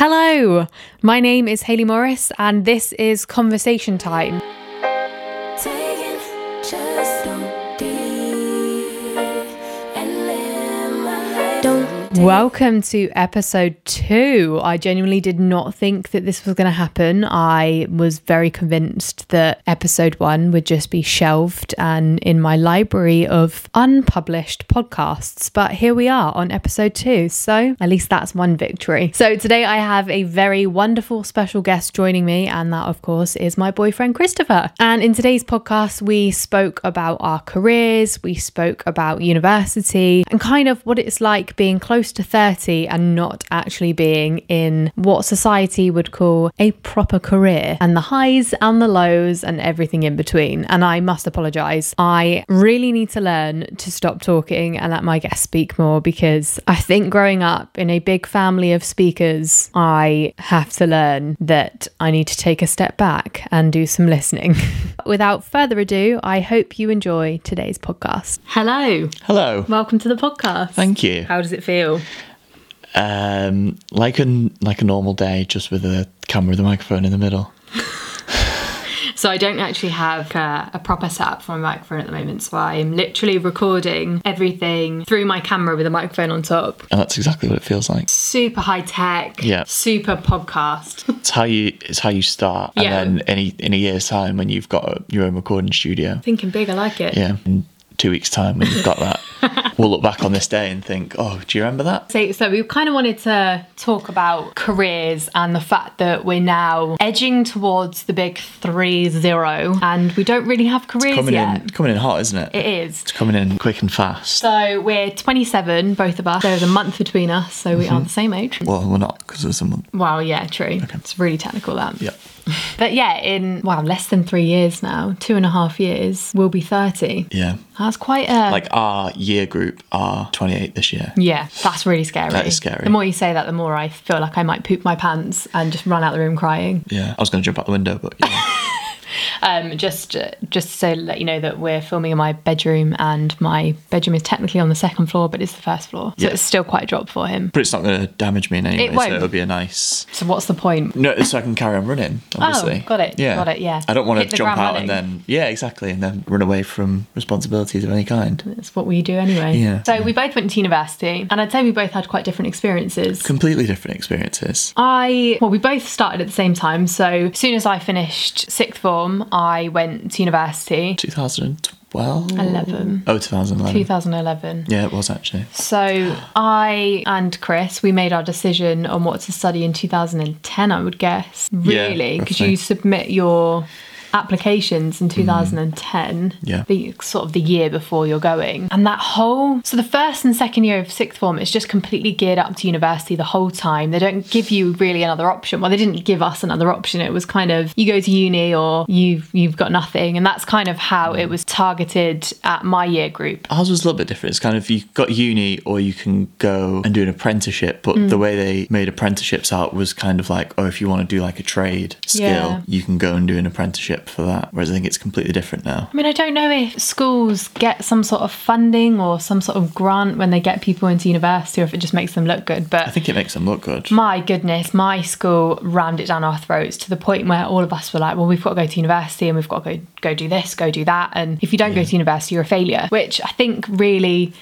Hello, my name is Haley Morris, and this is Conversation Time. Welcome to episode two. I genuinely did not think that this was going to happen. I was very convinced that episode one would just be shelved and in my library of unpublished podcasts. But here we are on episode two. So at least that's one victory. So today I have a very wonderful special guest joining me, and that, of course, is my boyfriend Christopher. And in today's podcast, we spoke about our careers, we spoke about university, and kind of what it's like being close to 30 and not actually being in what society would call a proper career, and the highs and the lows and everything in between. And I must apologize. I really need to learn to stop talking and let my guests speak more because I think growing up in a big family of speakers, I have to learn that I need to take a step back and do some listening. Without further ado, I hope you enjoy today's podcast. Hello. Hello. Welcome to the podcast. Thank you. How does it feel? Um, like a like a normal day, just with a camera with a microphone in the middle. So I don't actually have a, a proper setup for my microphone at the moment. So I'm literally recording everything through my camera with a microphone on top. And that's exactly what it feels like. Super high tech. Yeah. Super podcast. It's how you it's how you start, and Yeah. then any in a year's time when you've got your own recording studio. Thinking big. I like it. Yeah. In two weeks' time when you've got that, we'll look back on this day and think, oh, do you remember that? So, so we kind of wanted to talk about careers and the fact that we're now edging towards the big three zero, and we don't really have careers Coming yet. in, coming in hot, isn't it? It is. It's coming in quick and fast. So we're 27, both of us. There's a month between us, so we Mm-hmm. are the same age. Well, we're not because there's a month. Wow, yeah, true. It's really technical that. Yeah. But yeah, in wow, less than three years now, two and a half years, we'll be 30. Yeah. That's quite a Like our year group are 28 this year. yeah, that's really scary. That is scary. The more you say that, the more I feel like I might poop my pants and just run out the room crying. Yeah. I was going to jump out the window, but yeah. Um, just uh, just so to let you know that we're filming in my bedroom, and my bedroom is technically on the second floor, but it's the first floor, so Yeah. it's still quite a drop for him. but it's not going to damage me in any It way, won't. so it'll be a nice. So what's the point? No, so I can carry on running. Obviously. Oh, got it, Yeah, got it, yeah. I don't want Hit to jump out running. and then yeah, exactly, and then run away from responsibilities of any kind. That's what we do anyway. Yeah. So we both went to university, and I'd say we both had quite different experiences. Completely different experiences. I well, we both started at the same time. So as soon as I finished sixth form, I went to university. 2012. 11. Oh, 2011. 2011. Yeah, it was actually. So I and Chris, we made our decision on what to study in 2010. I would guess, really, because roughly. you submit your applications in 2010 Yeah. the sort of the year before you're going and that whole so the first and second year of sixth form is just completely geared up to university the whole time they don't give you really another option well they didn't give us another option it was kind of you go to uni or you've you've got nothing and that's kind of how it was targeted at my year group Ours was a little bit different. It's kind of you got uni or you can go and do an apprenticeship, but Mm. the way they made apprenticeships out was kind of like, oh, if you want to do like a trade skill, Yeah. you can go and do an apprenticeship for that. Whereas I think it's completely different now. I mean, I don't know if schools get some sort of funding or some sort of grant when they get people into university or if it just makes them look good. But I think it makes them look good. my goodness, my school rammed it down our throats to the point where all of us were like, well, we've got to go to university and we've got to go, go do this, go do that. And if you don't go to university, you're a failure, which I think really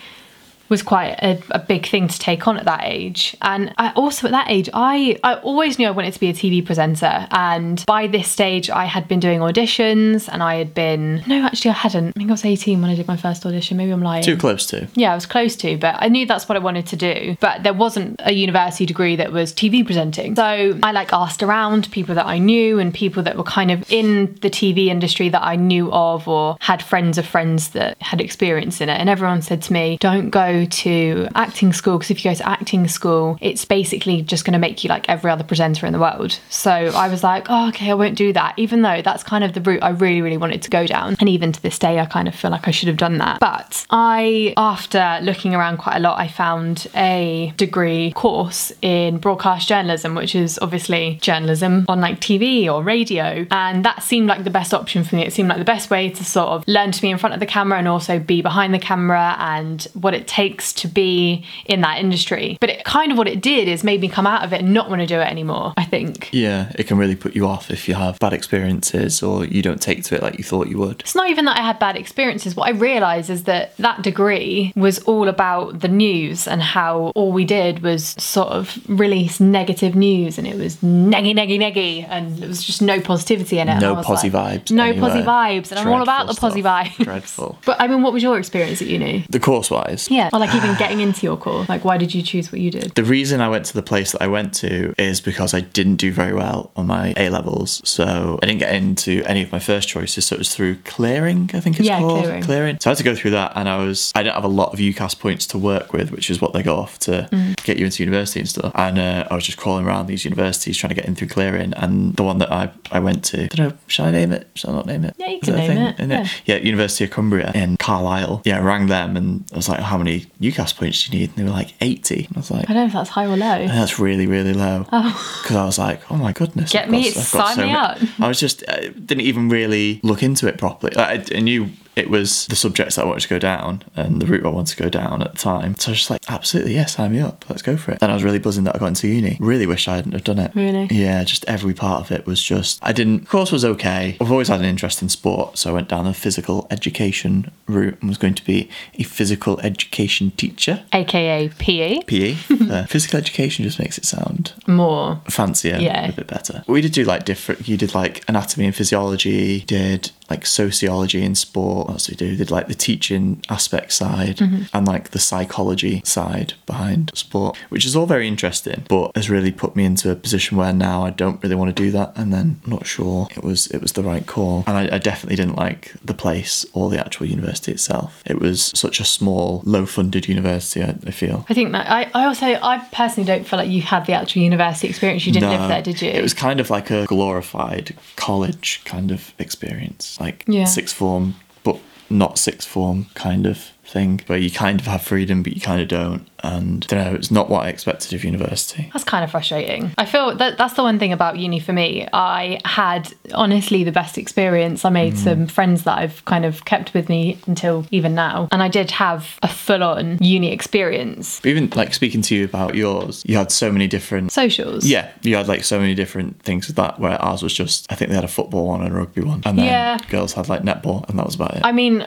was quite a, a big thing to take on at that age. And I also at that age, I, I always knew I wanted to be a TV presenter. And by this stage, I had been doing auditions and I had been, no, actually, I hadn't. I think I was 18 when I did my first audition. Maybe I'm lying. Too close to. Yeah, I was close to, but I knew that's what I wanted to do. But there wasn't a university degree that was TV presenting. So I like asked around people that I knew and people that were kind of in the TV industry that I knew of or had friends of friends that had experience in it. And everyone said to me, don't go to acting school because if you go to acting school, it's basically just going to make you like every other presenter in the world. So I was like, oh, okay, I won't do that, even though that's kind of the route I really, really wanted to go down. And even to this day, I kind of feel like I should have done that. But I, after looking around quite a lot, I found a degree course in broadcast journalism, which is obviously journalism on like TV or radio. And that seemed like the best option for me. It seemed like the best way to sort of learn to be in front of the camera and also be behind the camera and what it takes takes to be in that industry. But it kind of what it did is made me come out of it and not want to do it anymore, I think. Yeah, it can really put you off if you have bad experiences or you don't take to it like you thought you would. It's not even that I had bad experiences. What I realised is that that degree was all about the news and how all we did was sort of release negative news and it was neggy, neggy, neggy, and there was just no positivity in it. No posy like, vibes No posy vibes. And I'm all about the posy stuff. vibes. Dreadful. But I mean, what was your experience at uni? The course wise, Yeah. Or like even getting into your course. Like, why did you choose what you did? The reason I went to the place that I went to is because I didn't do very well on my A levels. So I didn't get into any of my first choices. So it was through clearing, I think it's Yeah, called. clearing. So I had to go through that and I was I didn't have a lot of UCAS points to work with, which is what they go off to Mm. get you into university and stuff. And uh, I was just crawling around these universities trying to get in through clearing. And the one that I, I went to, I don't know, shall I name it? Shall I not name it? Yeah, you can name it, Isn't yeah. Yeah, University of Cumbria in Carlisle. Yeah, I rang them and I was like, how many UCAS points do you need? And they were like 80. And I was like, I don't know if that's high or low. and that's really, really low. Oh. Because I was like, oh my goodness. Get I've me- got- sign me ma- up. I was just, I didn't even really look into it properly. Like, I, I knew it was the subjects that I wanted to go down and the route I wanted to go down at the time. So I was just like, absolutely, yes, sign me up. Let's go for it. And I was really buzzing that I got into uni. Really wish I hadn't have done it. Really? Yeah, just every part of it was just, I didn't, course was okay. I've always had an interest in sport. So I went down the physical education route and was going to be a physical education teacher. AKA PE. PE. uh, physical education just makes it sound More. fancier, Yeah. a bit better. We did do like different. You did like anatomy and physiology. Did like sociology in sport. What else did we do? They did like the teaching aspect side Mm-hmm. and like the psychology side behind sport, which is all very interesting, but has really put me into a position where now I don't really want to do that. And then I'm not sure it was it was the right call. And I, I definitely didn't like the place or the actual university itself. It was such a small, low-funded university. I, I feel. I think that I, I also I personally don't feel like you had the actual university experience. You didn't live there, did you? It was kind of like a glorified college kind of experience, like Yeah. sixth form, but not sixth form kind of thing, where you kind of have freedom, but you kind of don't. And don't know, it's not what I expected of university. That's kind of frustrating. I feel that that's the one thing about uni for me. I had honestly the best experience. I Mm. made some friends that I've kind of kept with me until even now. And I did have a full on uni experience. But even like speaking to you about yours, you had so many different. Socials. yeah, you had like so many different things with that. Where ours was just, I think they had a football one and a rugby one, and then Yeah. girls had like netball, and that was about it. I mean,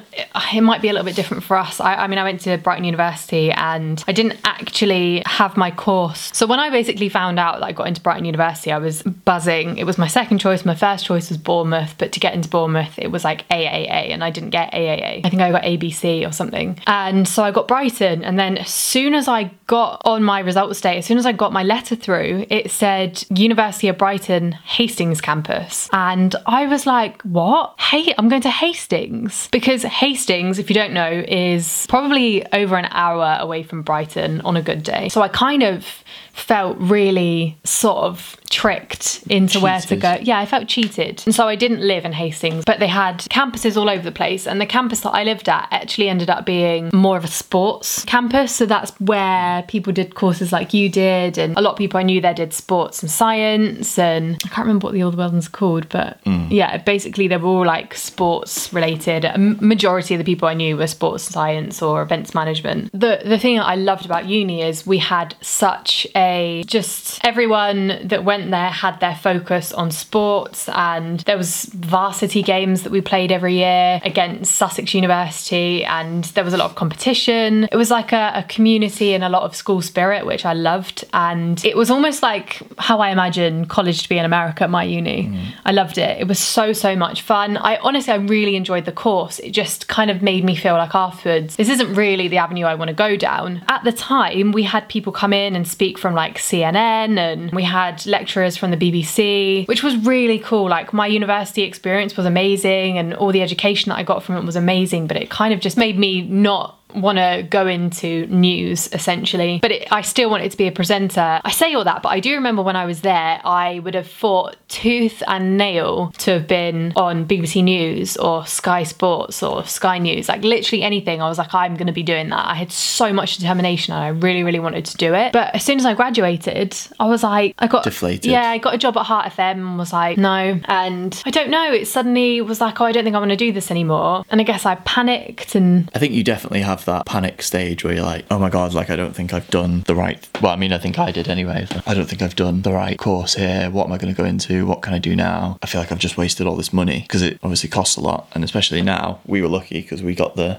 it might be a little bit different for us. I, I mean, I went to Brighton University and I didn't actually have my course. So when I basically found out that I got into Brighton University, I was buzzing. It was my second choice. My first choice was Bournemouth, but to get into Bournemouth, it was like AAA, and I didn't get AAA. I think I got ABC or something. And so I got Brighton, and then as soon as I got on my results day, as soon as I got my letter through, it said University of Brighton Hastings campus. And I was like, what? Hey, I'm going to Hastings. Because Hastings, if you don't know, is probably over an hour away from Brighton on a good day. So I kind of felt really sort of tricked into where to go. Yeah, I felt cheated. And so I didn't live in Hastings, but they had campuses all over the place. And the campus that I lived at actually ended up being more of a sports campus. So that's where people did courses like you did. And a lot of people I knew there did sports and science. And I can't remember what the other ones are called, but mm. yeah, basically they were all like sports related. A majority of the people I knew were sports science or events management. The, the thing that I loved about uni is we had such a just everyone that went there had their focus on sports and there was varsity games that we played every year against Sussex University and there was a lot of competition. It was like a, a community and a lot of school spirit, which I loved. And it was almost like how I imagine college to be in America at my uni. Mm. I loved it. It was so, so much fun. I honestly, I really enjoyed the course. It just kind of made me feel like afterwards, this isn't really the avenue I want to go down. At the time, we had people come in and speak from like CNN and we had lecturers from the BBC, which was really cool. Like my university experience was amazing and all the education that I got from it was amazing, but it kind of just made me not want to go into news essentially. But it, i still wanted to be a presenter. I say all that but i do remember when i was there i would have fought tooth and nail to have been on bbc news or sky sports or sky news like literally anything. I was like i'm going to be doing that. I had so much determination and i really really wanted to do it. But as soon as i graduated i was like i got Deflated. yeah i got a job at heart fm and was like no. And i don't know it suddenly was like oh i don't think i want to do this anymore. And i guess i panicked and I think you definitely have have that panic stage where you're like, oh my God, like I don't think I've done the right, well, I mean, I think I did anyway. I don't think I've done the right course here. What am I going to go into? What can I do now? I feel like I've just wasted all this money because it obviously costs a lot. And especially now, we were lucky because we got the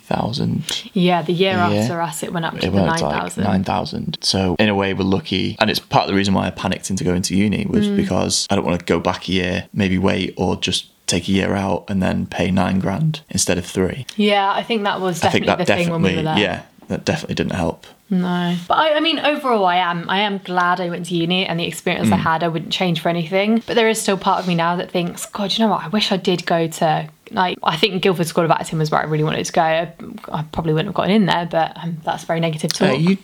3,000 Yeah, the year after us, it went up to it the went up to like 9,000. 9,000. So in a way, we're lucky. And it's part of the reason why I panicked into going to uni was Mm. because I don't want to go back a year, maybe wait or just take a year out and then pay nine grand instead of three. yeah, I think that was I think definitely that the thing when we definitely, were there. yeah, that definitely didn't help. No, but I, I mean, overall, I am. I am glad I went to uni, and the experience I Mm. had, I wouldn't change for anything. But there is still part of me now that thinks, God, you know what? I wish I did go to. Like, I think Guildford School of Acting was where I really wanted to go. I, I probably wouldn't have gotten in there, but um, that's very negative talk. Uh, you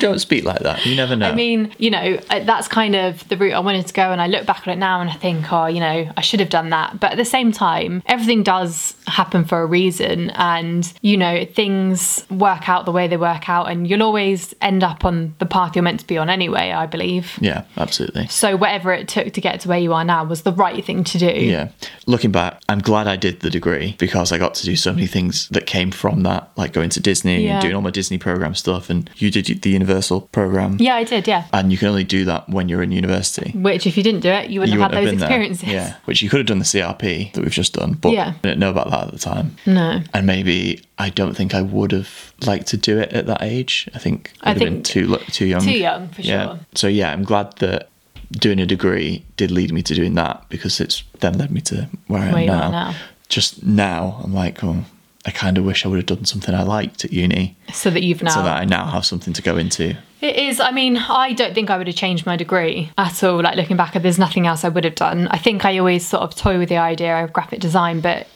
don't speak like that. You never know. I mean, you know, uh, that's kind of the route I wanted to go. And I look back on it now and I think, oh, you know, I should have done that. But at the same time, everything does happen for a reason. And, you know, things work out the way they work out. And you'll always end up on the path you're meant to be on anyway, I believe. yeah, absolutely. So whatever it took to get to where you are now was the right thing to do. Yeah. Looking back, I'm glad I did the degree because I got to do so many things that came from that, like going to Disney Yeah. and doing all my Disney program stuff. And you did the Universal program. Yeah, I did, yeah. And you can only do that when you're in university. Which, if you didn't do it, you wouldn't you have wouldn't had those been experiences. there. Yeah. Which you could have done the CRP that we've just done, but Yeah. I didn't know about that at the time. No. And maybe I don't think I would have liked to do it at that age. I think I I'd have been too too young. too young, for sure. yeah. So yeah, I'm glad that doing a degree did lead me to doing that because it's then led me to where I am now. now. Just now, I'm like, oh, I kind of wish I would have done something I liked at uni, So that you've now. so that I now have something to go into. It is. I mean, I don't think I would have changed my degree at all. Like looking back, there's nothing else I would have done. I think I always sort of toy with the idea of graphic design, but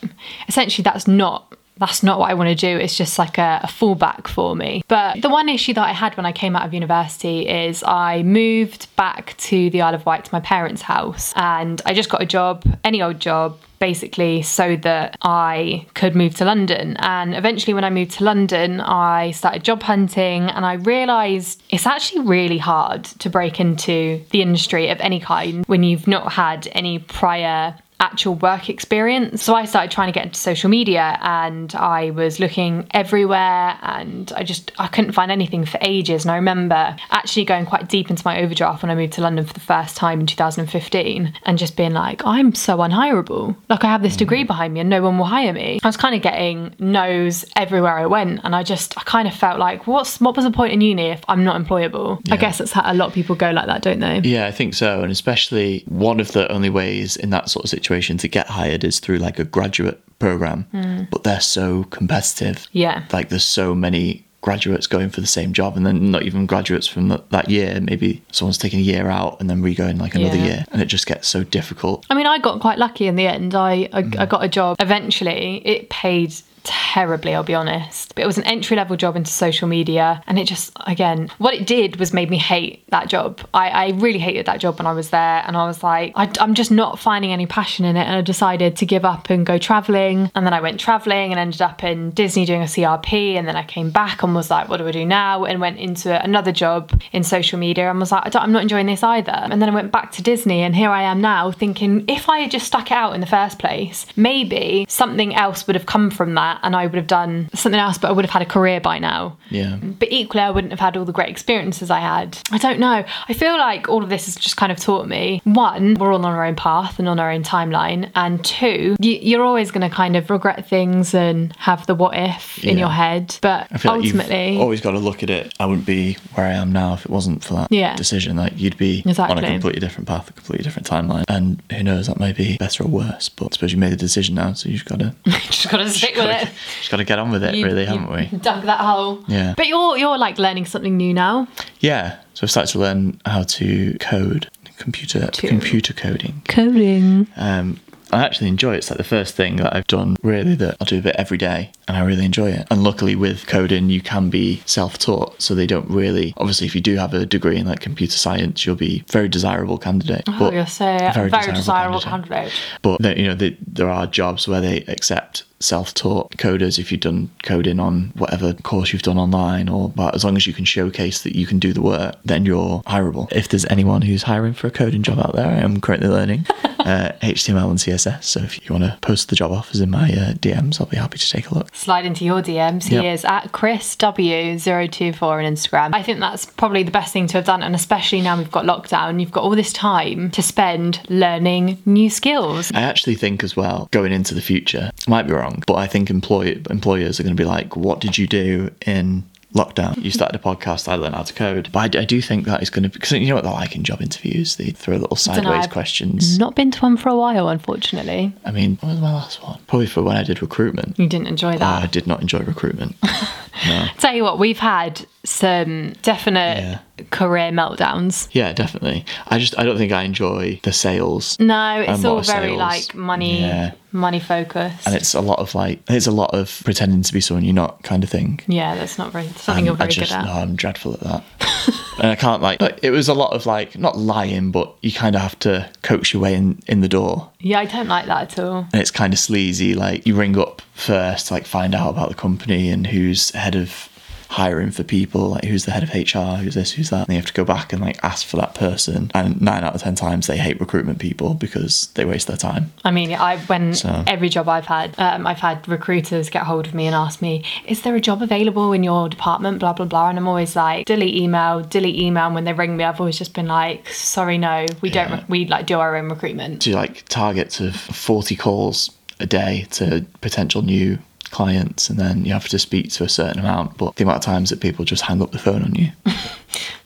essentially that's not. That's not what I want to do. It's just like a, a fallback for me. But the one issue that I had when I came out of university is I moved back to the Isle of Wight to my parents' house and I just got a job, any old job, basically so that I could move to London. And eventually, when I moved to London, I started job hunting and I realised it's actually really hard to break into the industry of any kind when you've not had any prior actual work experience. So I started trying to get into social media and I was looking everywhere and I just I couldn't find anything for ages. And I remember actually going quite deep into my overdraft when I moved to London for the first time in 2015 and just being like, I'm so unhireable. Like I have this degree behind me and no one will hire me. I was kind of getting no's everywhere I went and I just I kind of felt like what's what was the point in uni if I'm not employable? I guess that's how a lot of people go like that, don't they? Yeah, I think so. And especially one of the only ways in that sort of situation to get hired is through like a graduate program. But they're so competitive. Yeah. Like there's so many graduates going for the same job and then not even graduates from th- that year. Maybe someone's taking a year out and then re-going like another Yeah. year. And it just gets so difficult. I mean, I got quite lucky in the end. I, I, Mm. I got a job eventually. It paid terribly, I'll be honest. But it was an entry level job into social media. And it just, again, what it did was made me hate that job. I, I really hated that job when I was there. And I was like, I, I'm just not finding any passion in it. And I decided to give up and go traveling. And then I went traveling and ended up in Disney doing a CRP. And then I came back and was like, what do I do now? And went into another job in social media and was like, I I'm not enjoying this either. And then I went back to Disney. And here I am now thinking, if I had just stuck it out in the first place, maybe something else would have come from that and I would have done something else, but I would have had a career by now. Yeah. But equally, I wouldn't have had all the great experiences I had. I don't know. I feel like all of this has just kind of taught me one, we're all on our own path and on our own timeline. And two, you, you're always going to kind of regret things and have the what if in Yeah. your head. But I feel ultimately, like you've always got to look at it. I wouldn't be where I am now if it wasn't for that Yeah. decision. Like you'd be on a completely different path, a completely different timeline. And who knows, that may be better or worse. But I suppose you made the decision now, so you've got to just got to stick with it. Just got to get on with it, You- really, haven't we? Dug that hole. Yeah. But you're you're like learning something new now. Yeah. So I've started to learn how to code, computer To- computer coding. Coding. Um, I actually enjoy it. It's like the first thing that I've done really that I'll do a bit every day and I really enjoy it. And luckily with coding you can be self-taught so they don't really obviously if you do have a degree in like computer science you'll be a very desirable candidate. Oh, you're so very, very desirable, desirable candidate. But there- you know there, there are jobs where they accept self-taught coders if you've done coding on whatever course you've done online or but as long as you can showcase that you can do the work then you're hireable. If there's anyone who's hiring for a coding job out there I am currently learning uh, HTML and CSS. So if you want to post the job offers in my uh, DMs, I'll be happy to take a look. Slide into your DMs. He is at Chris W024 on Instagram. I think that's probably the best thing to have done. And especially now we've got lockdown, you've got all this time to spend learning new skills. I actually think as well, going into the future, I might be wrong, but I think employ- employers are going to be like, what did you do in lockdown? You started a podcast, I learned how to code. But I, I do think that is going to, because you know what they're like in job interviews? They throw little sideways questions. Not been to one for a while, unfortunately. I mean, what was my last one? Probably for when I did recruitment. You didn't enjoy that. I did not enjoy recruitment. no. Tell you what, we've had some definite Yeah. career meltdowns. Yeah, definitely. I just, I don't think I enjoy the sales. No, it's all very sales. like money, Yeah. money focused. And it's a lot of like, it's a lot of pretending to be someone you're not kind of thing. yeah, that's not very something you're um, I very just, good at. No, I'm dreadful at that. and I can't like, like, it was a lot of like, not lying, but you kind of have to coax your way in, in the door. Yeah, I don't like that at all. And it's kind of sleazy. Like you ring up first to like find out about the company and who's head of hiring for people, like who's the head of HR, who's this, who's that. And you have to go back and like ask for that person. And nine out of ten times they hate recruitment people because they waste their time. I mean, I when So- every job I've had, um, I've had recruiters get hold of me and ask me, "Is there a job available in your department?" Blah blah blah, and I'm always like, "Delete email, delete email." And when they ring me, I've always just been like, "Sorry, no, we don't. Re- we like do our own recruitment." Do like targets of 40 calls a day to potential new clients and then you have to speak to a certain amount but the amount of times that people just hang up the phone on you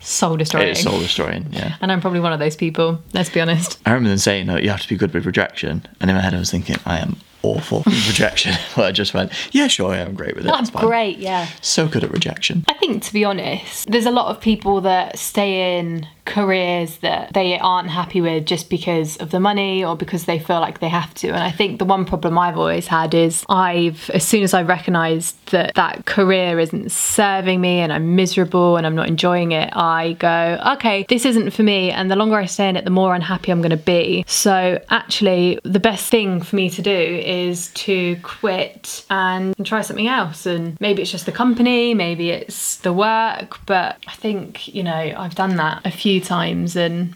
Soul destroying. it's soul destroying yeah and I'm probably one of those people. Let's be honest. I remember them saying that you have to be good with rejection and in my head I was thinking I am awful rejection but I just went yeah sure I am great with it I'm it's great. Yeah. so good at rejection I think, to be honest, there's a lot of people that stay in careers that they aren't happy with just because of the money or because they feel like they have to. And I think the one problem I've always had is I've, as soon as I recognised that that career isn't serving me and I'm miserable and I'm not enjoying it, I go, okay, this isn't for me. And the longer I stay in it, the more unhappy I'm going to be. So actually, the best thing for me to do is to quit and try something else. And maybe it's just the company, maybe it's the work, but I think, you know, I've done that a few times and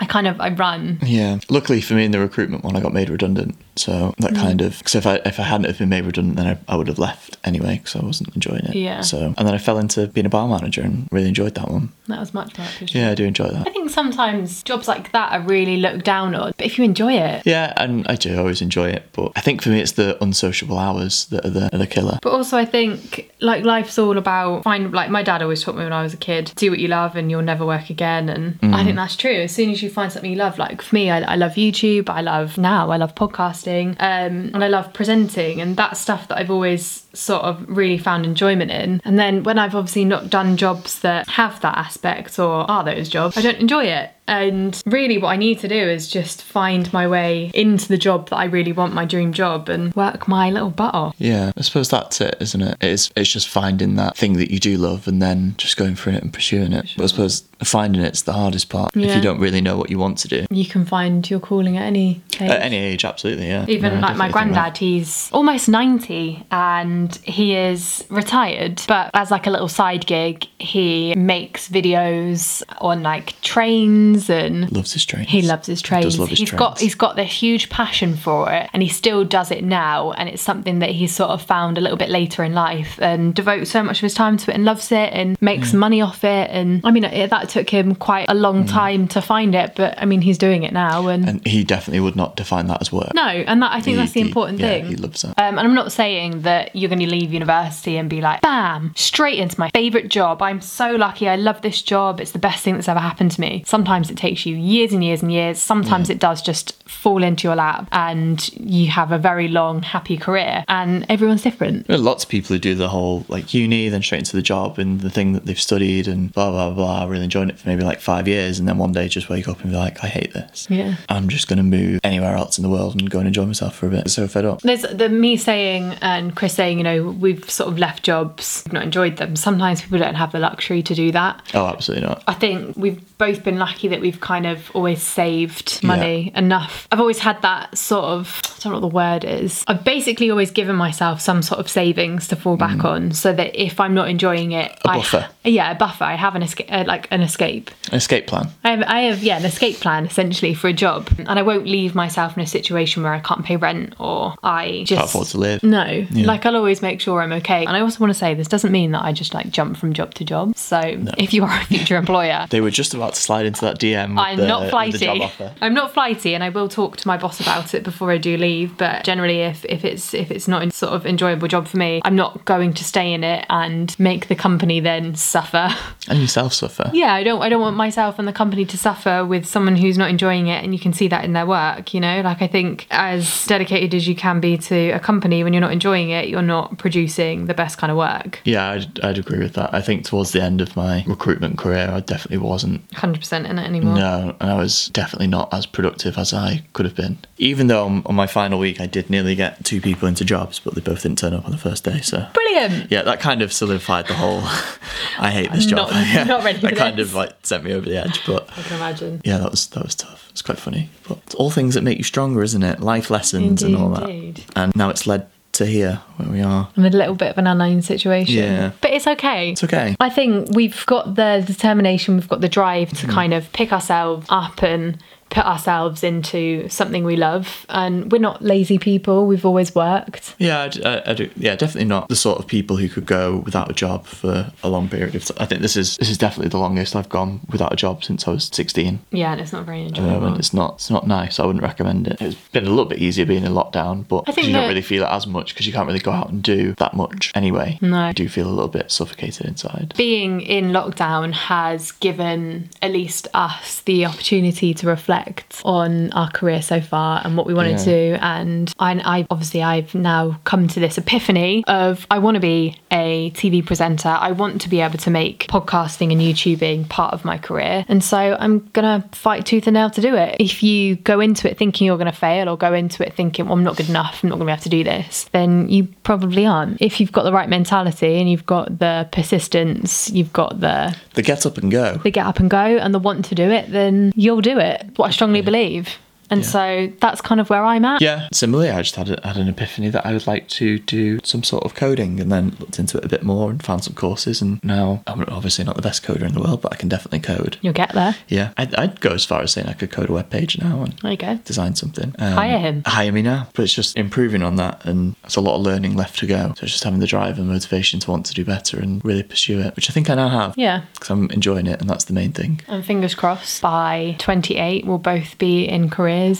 I kind of, I run. yeah luckily for me in the recruitment one I got made redundant so that Mm. kind of because if I if I hadn't have been made redundant then I, I would have left anyway because I wasn't enjoying it Yeah. so and then I fell into being a bar manager and really enjoyed that one That was much more yeah I do enjoy that I think sometimes jobs like that are really looked down on, but if you enjoy it, Yeah, and I do always enjoy it, but I think for me it's the unsociable hours that are the, are the killer. But also, I think like life's all about find like my dad always taught me when I was a kid, do what you love and you'll never work again. And I think that's true. As soon as you find something you love, like for me, I, I love YouTube. I love now. I love podcasting, um, and I love presenting, and that's stuff that I've always sort of really found enjoyment in. And then when I've obviously not done jobs that have that aspect or are those jobs, I don't enjoy it. And really, what I need to do is just find my way into the job that I really want, my dream job, and work my little butt off. Yeah, I suppose that's it, isn't it? It's it's just finding that thing that you do love and then just going for it and pursuing it. But I suppose finding it's the hardest part if you don't really know what you want to do. You can find your calling at any age. At any age, absolutely, yeah. Even Yeah, like my definitely think that. granddad, he's almost 90 and he is retired. But as like a little side gig, he makes videos on like trains and Loves his trains. he loves his trains. does love his He's trains. got he's got this huge passion for it, and he still does it now. And it's something that he's sort of found a little bit later in life, and devotes so much of his time to it, and loves it, and makes mm. money off it. And I mean, that took him quite a long time to find it, but I mean, he's doing it now, and, And he definitely would not define that as work. no, and that I think He- that's the he- important yeah, thing. He loves that. Um, and I'm not saying that you're going to leave university and be like, bam, straight into my favourite job. I'm so lucky. I love this job. It's the best thing that's ever happened to me. Sometimes it takes you years and years and years. Sometimes it does just fall into your lap and you have a very long, happy career. And everyone's different. There are lots of people who do the whole like uni, then straight into the job and the thing that they've studied and blah blah blah, really enjoying it for maybe like five years, and then one day just wake up and be like, I hate this. Yeah. I'm just gonna move anywhere else in the world and go and enjoy myself for a bit. So fed up. There's the me saying and Chris saying, you know, we've sort of left jobs, not enjoyed them. Sometimes people don't have the luxury to do that. Oh, absolutely not. I think we've both been lucky that we've kind of always saved money enough. I've always had that sort of, I don't know what the word is. I've basically always given myself some sort of savings to fall back on so that if I'm not enjoying it, A I- buffer. yeah, a buffer. I have an escape, uh, like an escape. An escape plan. I have, I have, yeah, an escape plan essentially for a job, and I won't leave myself in a situation where I can't pay rent or I just Can't afford to live. No, like I'll always make sure I'm okay. And I also want to say this doesn't mean that I just like jump from job to job. So if you are a future employer, They were just about to slide into that DM. I'm the, not flighty. The job offer. I'm not flighty, and I will talk to my boss about it before I do leave. But generally, if if it's if it's not a sort of enjoyable job for me, I'm not going to stay in it and make the company then suffer. And yourself suffer. yeah, I don't I don't want myself and the company to suffer with someone who's not enjoying it, and you can see that in their work. You know, like I think as dedicated as you can be to a company, when you're not enjoying it, you're not producing the best kind of work. Yeah, I'd, I'd agree with that. I think towards the end of my recruitment career, I definitely wasn't. 100% in it anymore. No, and I was definitely not as productive as I could have been. Even though on, on my final week, I did nearly get two people into jobs, but they both didn't turn up on the first day. So Brilliant. yeah, that kind of solidified the whole. I hate this job. Not- yeah, not ready for That kind this. Of like sent me over the edge, but I can imagine. yeah, that was that was tough. It's quite funny, but it's all things that make you stronger, isn't it? Life lessons and all Indeed. that. And now it's led to here where we are. I'm in a little bit of an unknown situation. Yeah. But it's okay. It's okay. I think we've got the determination, we've got the drive to mm. kind of pick ourselves up and put ourselves into something we love. And we're not lazy people, we've always worked. Yeah, I, I- I do. Yeah, definitely not the sort of people who could go without a job for a long period of time. I think this is this is definitely the longest I've gone without a job since I was sixteen. Yeah, and it's not very um, moment, enjoyable. it's not it's not nice. I wouldn't recommend it. It's been a little bit easier being in lockdown, but I think you don't really feel it as much because you can't really go out and do that much anyway. No. you do feel a little bit suffocated inside. Being in lockdown has given at least us the opportunity to reflect on our career so far and what we want Yeah. to do. And I, I obviously I've now come to this epiphany of I want to be a TV presenter. I want to be able to make podcasting and YouTubing part of my career. And so I'm gonna fight tooth and nail to do it. If you go into it thinking you're gonna fail or go into it thinking, well, I'm not good enough, I'm not gonna be able to do this, then you probably aren't. If you've got the right mentality and you've got the persistence, you've got the The get up and go. the get up and go and the want to do it, then you'll do it. What I strongly believe. And Yeah. so that's kind of where I'm at. Yeah, similarly, I just had, a, had an epiphany that I would like to do some sort of coding and then looked into it a bit more and found some courses. And now I'm obviously not the best coder in the world, but I can definitely code. You'll get there. Yeah, I'd, I'd go as far as saying I could code a web page now and There you go. design something. Um, Hire him. Hire me now. But it's just improving on that, and there's a lot of learning left to go. So it's just having the drive and motivation to want to do better and really pursue it, which I think I now have. Yeah. Because I'm enjoying it, and that's the main thing. And fingers crossed by 28, we'll both be in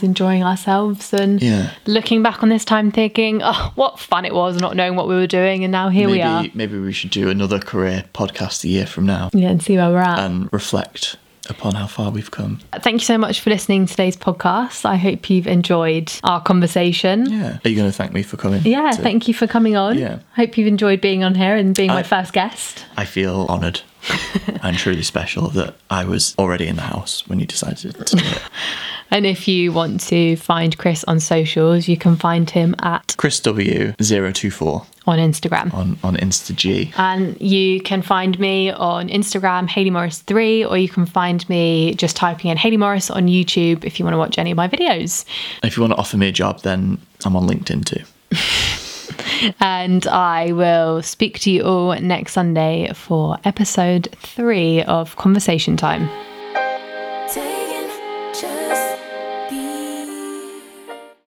enjoying ourselves and Yeah. looking back on this time thinking, oh, what fun it was not knowing what we were doing. And now here maybe we are. maybe we should do another career podcast a year from now Yeah, and see where we're at. and reflect upon how far we've come. Thank you so much for listening to today's podcast. I hope you've enjoyed our conversation. Yeah. Are you going to thank me for coming? Yeah, to- thank you for coming on. Yeah. Hope you've enjoyed being on here and being my first guest. I feel honoured and truly special that I was already in the house when you decided to do it. And if you want to find Chris on socials, you can find him at Chris W024 on Instagram. on, on InstaG. And you can find me on Instagram, Haley Morris3, or you can find me just typing in Haley Morris on YouTube if you want to watch any of my videos. If you want to offer me a job, then I'm on LinkedIn too. And I will speak to you all next Sunday for episode three of Conversation Time.